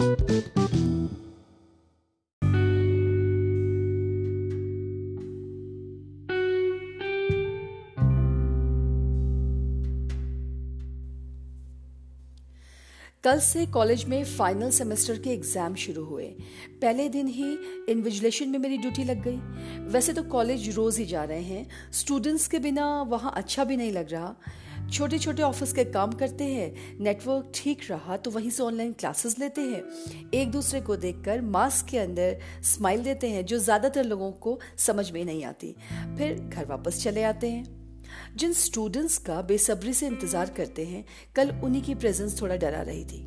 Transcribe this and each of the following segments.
कल से कॉलेज में फाइनल सेमेस्टर के एग्ज़ाम शुरू हुए। पहले दिन ही इन्विजिलेशन में मेरी ड्यूटी लग गई। वैसे तो कॉलेज रोज ही जा रहे हैं। स्टूडेंट्स के बिना वहाँ अच्छा भी नहीं लग रहा। छोटे छोटे ऑफ़िस के काम करते हैं। नेटवर्क ठीक रहा तो वहीं से ऑनलाइन क्लासेस लेते हैं। एक दूसरे को देखकर मास्क के अंदर स्माइल देते हैं, जो ज़्यादातर लोगों को समझ में नहीं आती। फिर घर वापस चले आते हैं। जिन स्टूडेंट्स का बेसब्री से इंतज़ार करते हैं, कल उन्हीं की प्रेजेंस थोड़ा डरा रही थी।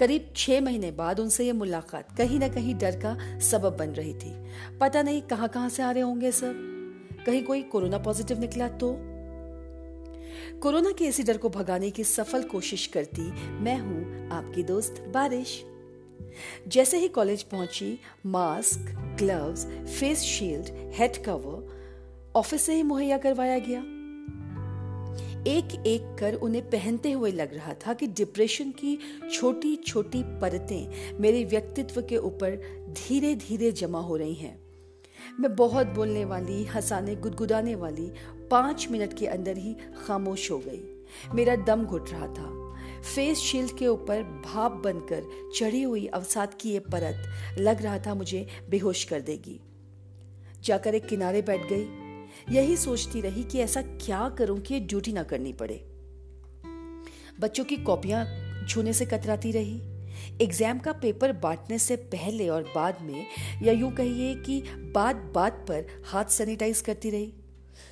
करीब छह महीने बाद उनसे ये मुलाकात कहीं ना कहीं डर का सबब बन रही थी। पता नहीं कहाँ कहाँ से आ रहे होंगे सब। कहीं कोई कोरोना पॉजिटिव निकला तो? कोरोना के इसी डर को भगाने की सफल कोशिश करती मैं हूँ आपकी दोस्त बारिश। जैसे ही कॉलेज पहुँची, mask, gloves, face shield, head cover, office से ही मुहैया करवाया गया। एक एक कर उन्हें पहनते हुए लग रहा था कि डिप्रेशन की छोटी छोटी परतें मेरे व्यक्तित्व के ऊपर धीरे धीरे जमा हो रही हैं। मैं बहुत बोलने वाली, हंसाने, गुदगुदाने वाली पाँच मिनट के अंदर ही खामोश हो गई। मेरा दम घुट रहा था। फेस शील्ड के ऊपर भाप बनकर चढ़ी हुई अवसाद की ये परत लग रहा था मुझे बेहोश कर देगी। जाकर एक किनारे बैठ गई। यही सोचती रही कि ऐसा क्या करूँ कि ड्यूटी ना करनी पड़े। बच्चों की कॉपियाँ छूने से कतराती रही। एग्ज़ाम का पेपर बांटने से पहले और बाद में या यूँ कहिए कि बात बात पर हाथ सैनिटाइज करती रही।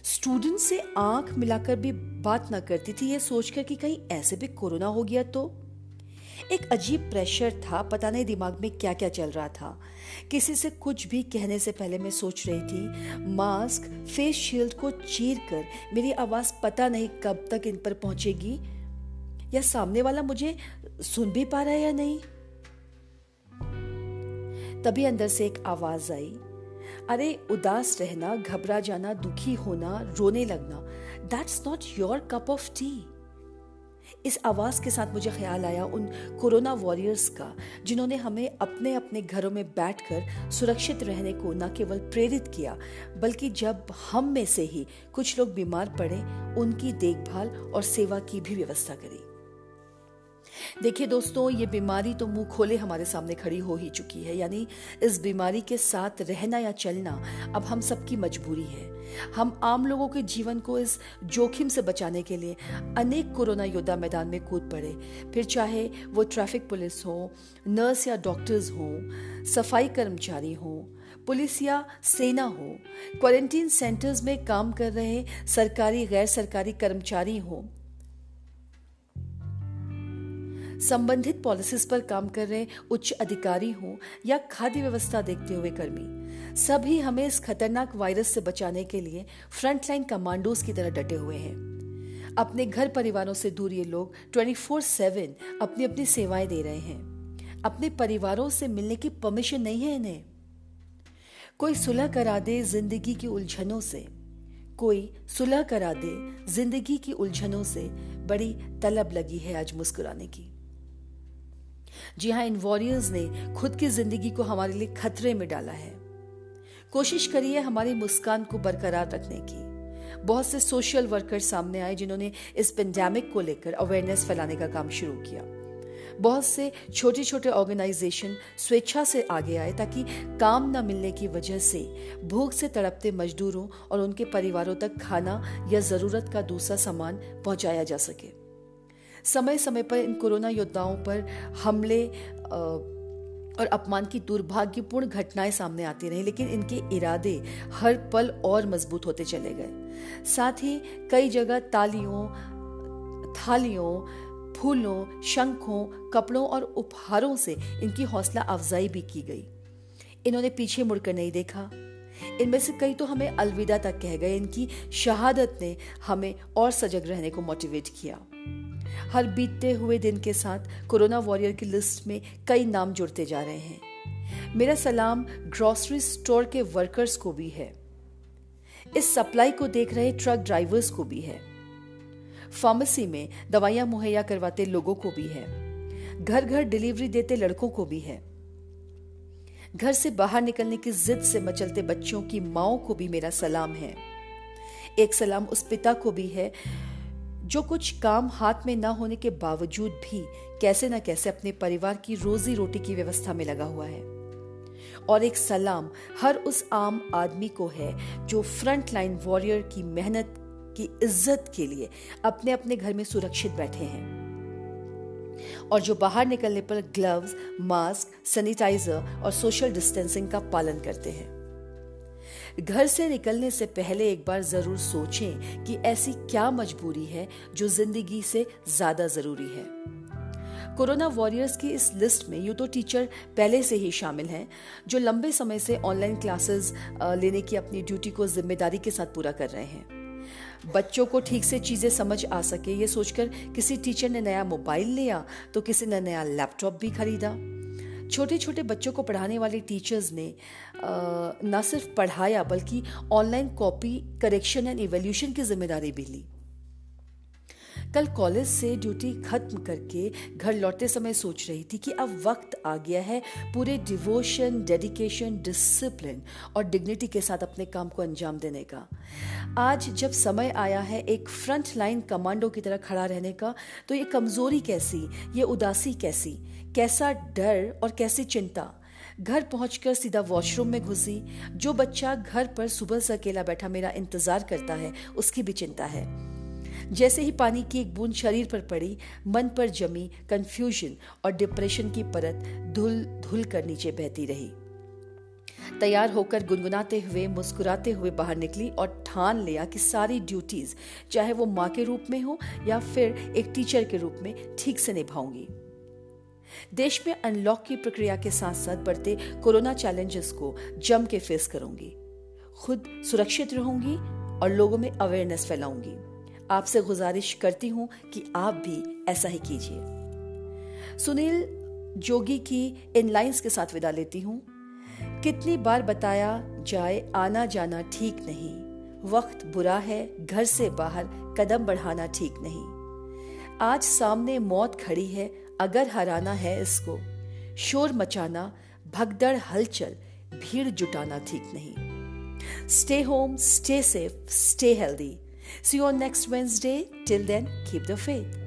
स्टूडेंट से आँख मिलाकर भी बात ना करती थी, ये सोचकर कि कहीं ऐसे भी कोरोना हो गया तो? एक अजीब प्रेशर था, पता नहीं दिमाग में क्या क्या चल रहा था। किसी से कुछ भी कहने से पहले मैं सोच रही थी, मास्क फेस शील्ड को चीर कर, मेरी आवाज़ पता नहीं कब तक इन पर पहुंचेगी? या सामने वाला मुझे सुन भी पा रहा है या नहीं? तभी अंदर से एक आवाज़ आई। अरे, उदास रहना, घबरा जाना, दुखी होना, रोने लगना that's not your cup of tea इस आवाज़ के साथ मुझे ख्याल आया उन कोरोना वॉरियर्स का, जिन्होंने हमें अपने अपने घरों में बैठकर सुरक्षित रहने को न केवल प्रेरित किया, बल्कि जब हम में से ही कुछ लोग बीमार पड़े, उनकी देखभाल और सेवा की भी व्यवस्था करी। देखिए दोस्तों, ये बीमारी तो मुँह खोले हमारे सामने खड़ी हो ही चुकी है। यानी इस बीमारी के साथ रहना या चलना अब हम सबकी मजबूरी है। हम आम लोगों के जीवन को इस जोखिम से बचाने के लिए अनेक कोरोना योद्धा मैदान में कूद पड़े। फिर चाहे वो ट्रैफ़िक पुलिस हो, नर्स या डॉक्टर्स हो, सफ़ाई कर्मचारी हो, पुलिस या सेना हो, क्वारंटीन सेंटर्स में काम कर रहे सरकारी, गैर सरकारी कर्मचारी हो संबंधित पॉलिसीज़ पर काम कर रहे उच्च अधिकारी हो या खाद्य व्यवस्था देखते हुए कर्मी। सभी हमें इस खतरनाक वायरस से बचाने के लिए फ्रंटलाइन कमांडोज की तरह डटे हुए हैं। अपने घर परिवारों से दूर ये लोग 24/7 अपनी अपनी सेवाएँ दे रहे हैं। अपने परिवारों से मिलने की परमिशन नहीं है इन्हें। कोई सुलह करा दे ज़िंदगी की उलझनों से। कोई सुलह करा दे ज़िंदगी की उलझनों से बड़ी तलब लगी है आज मुस्कुराने की। जी हाँ इन वॉरियर्स ने खुद की ज़िंदगी को हमारे लिए खतरे में डाला है। कोशिश करिए हमारी मुस्कान को बरकरार रखने की। बहुत से सोशल वर्कर सामने आए जिन्होंने इस पेंडेमिक को लेकर अवेयरनेस फैलाने का काम शुरू किया। बहुत से छोटे छोटे ऑर्गेनाइजेशन स्वेच्छा से आगे आए ताकि काम न मिलने की वजह से भूख से तड़पते मजदूरों और उनके परिवारों तक खाना या ज़रूरत का दूसरा सामान पहुँचाया जा सके। समय समय पर इन कोरोना योद्धाओं पर हमले और अपमान की दुर्भाग्यपूर्ण घटनाएँ सामने आती रही, लेकिन इनके इरादे हर पल और मज़बूत होते चले गए। साथ ही कई जगह तालियों, थालियों, फूलों, शंखों, कपड़ों और उपहारों से इनकी हौसला अफजाई भी की गई। इन्होंने पीछे मुड़कर नहीं देखा। इनमें से कई तो हमें अलविदा तक कह गए। इनकी शहादत ने हमें और सजग रहने को मोटिवेट किया। हर बीतते हुए दिन के साथ कोरोना वॉरियर की लिस्ट में कई नाम जुड़ते जा रहे हैं। मेरा सलाम ग्रोसरी स्टोर के वर्कर्स को भी है। इस सप्लाई को देख रहे ट्रक ड्राइवर्स को भी है। फार्मेसी में दवाइयाँ मुहैया करवाते लोगों को भी है। घर घर डिलीवरी देते लड़कों को भी है। घर से बाहर निकलने की जिद से मचलते बच्चों की माओ को भी मेरा सलाम है। एक सलाम उस पिता को भी है जो कुछ काम हाथ में ना होने के बावजूद भी कैसे न कैसे अपने परिवार की रोजी रोटी की व्यवस्था में लगा हुआ है। और एक सलाम हर उस आम आदमी को है जो फ्रंट लाइन वॉरियर की मेहनत, की इज़्ज़त के लिए अपने अपने घर में सुरक्षित बैठे हैं। और जो बाहर निकलने पर ग्लव्स, मास्क, सैनिटाइजर और सोशल डिस्टेंसिंग का पालन करते हैं। घर से निकलने से पहले एक बार ज़रूर सोचें कि ऐसी क्या मजबूरी है जो ज़िंदगी से ज़्यादा ज़रूरी है। कोरोना वॉरियर्स की इस लिस्ट में यूँ तो टीचर पहले से ही शामिल हैं, जो लंबे समय से ऑनलाइन क्लासेस लेने की अपनी ड्यूटी को ज़िम्मेदारी के साथ पूरा कर रहे हैं। बच्चों को ठीक से चीज़ें समझ आ सके ये सोचकर किसी टीचर ने नया मोबाइल लिया तो किसी ने नया लैपटॉप भी खरीदा। छोटे छोटे बच्चों को पढ़ाने वाले टीचर्स ने न सिर्फ़ पढ़ाया, बल्कि online copy correction and evolution की ज़िम्मेदारी भी ली। कल कॉलेज से ड्यूटी खत्म करके घर लौटते समय सोच रही थी कि अब वक्त आ गया है पूरे डिवोशन डेडिकेशन डिसिप्लिन और डिग्निटी के साथ अपने काम को अंजाम देने का। आज जब समय आया है एक फ्रंट लाइन कमांडो की तरह खड़ा रहने का तो ये कमज़ोरी कैसी, ये उदासी कैसी कैसा डर और कैसी चिंता। घर पहुंचकर सीधा वॉशरूम में घुसी। जो बच्चा घर पर सुबह से अकेला बैठा मेरा इंतज़ार करता है, उसकी भी चिंता है। जैसे ही पानी की एक बूंद शरीर पर पड़ी, मन पर जमी कंफ्यूजन और डिप्रेशन की परत धुल धुल कर नीचे बहती रही। तैयार होकर गुनगुनाते हुए, मुस्कुराते हुए बाहर निकली और ठान लिया कि सारी ड्यूटीज़ चाहे वो माँ के रूप में हो या फिर एक टीचर के रूप में, ठीक से निभाऊँगी। देश में अनलॉक की प्रक्रिया के साथ साथ बढ़ते कोरोना चैलेंजेस को जम के फेस करूँगी। खुद सुरक्षित रहूँगी और लोगों में अवेयरनेस फैलाऊँगी। आपसे गुजारिश करती हूँ कि आप भी ऐसा ही कीजिए। सुनील जोगी की इन लाइंस के साथ विदा लेती हूँ। कितनी बार बताया जाए, आना जाना ठीक नहीं। वक्त बुरा है, घर से बाहर कदम बढ़ाना ठीक नहीं। आज सामने मौत खड़ी है अगर हराना है इसको, शोर मचाना, भगदड़ हलचल, भीड़ जुटाना ठीक नहीं। Stay home stay safe stay healthy see your next Wednesday till then keep the faith.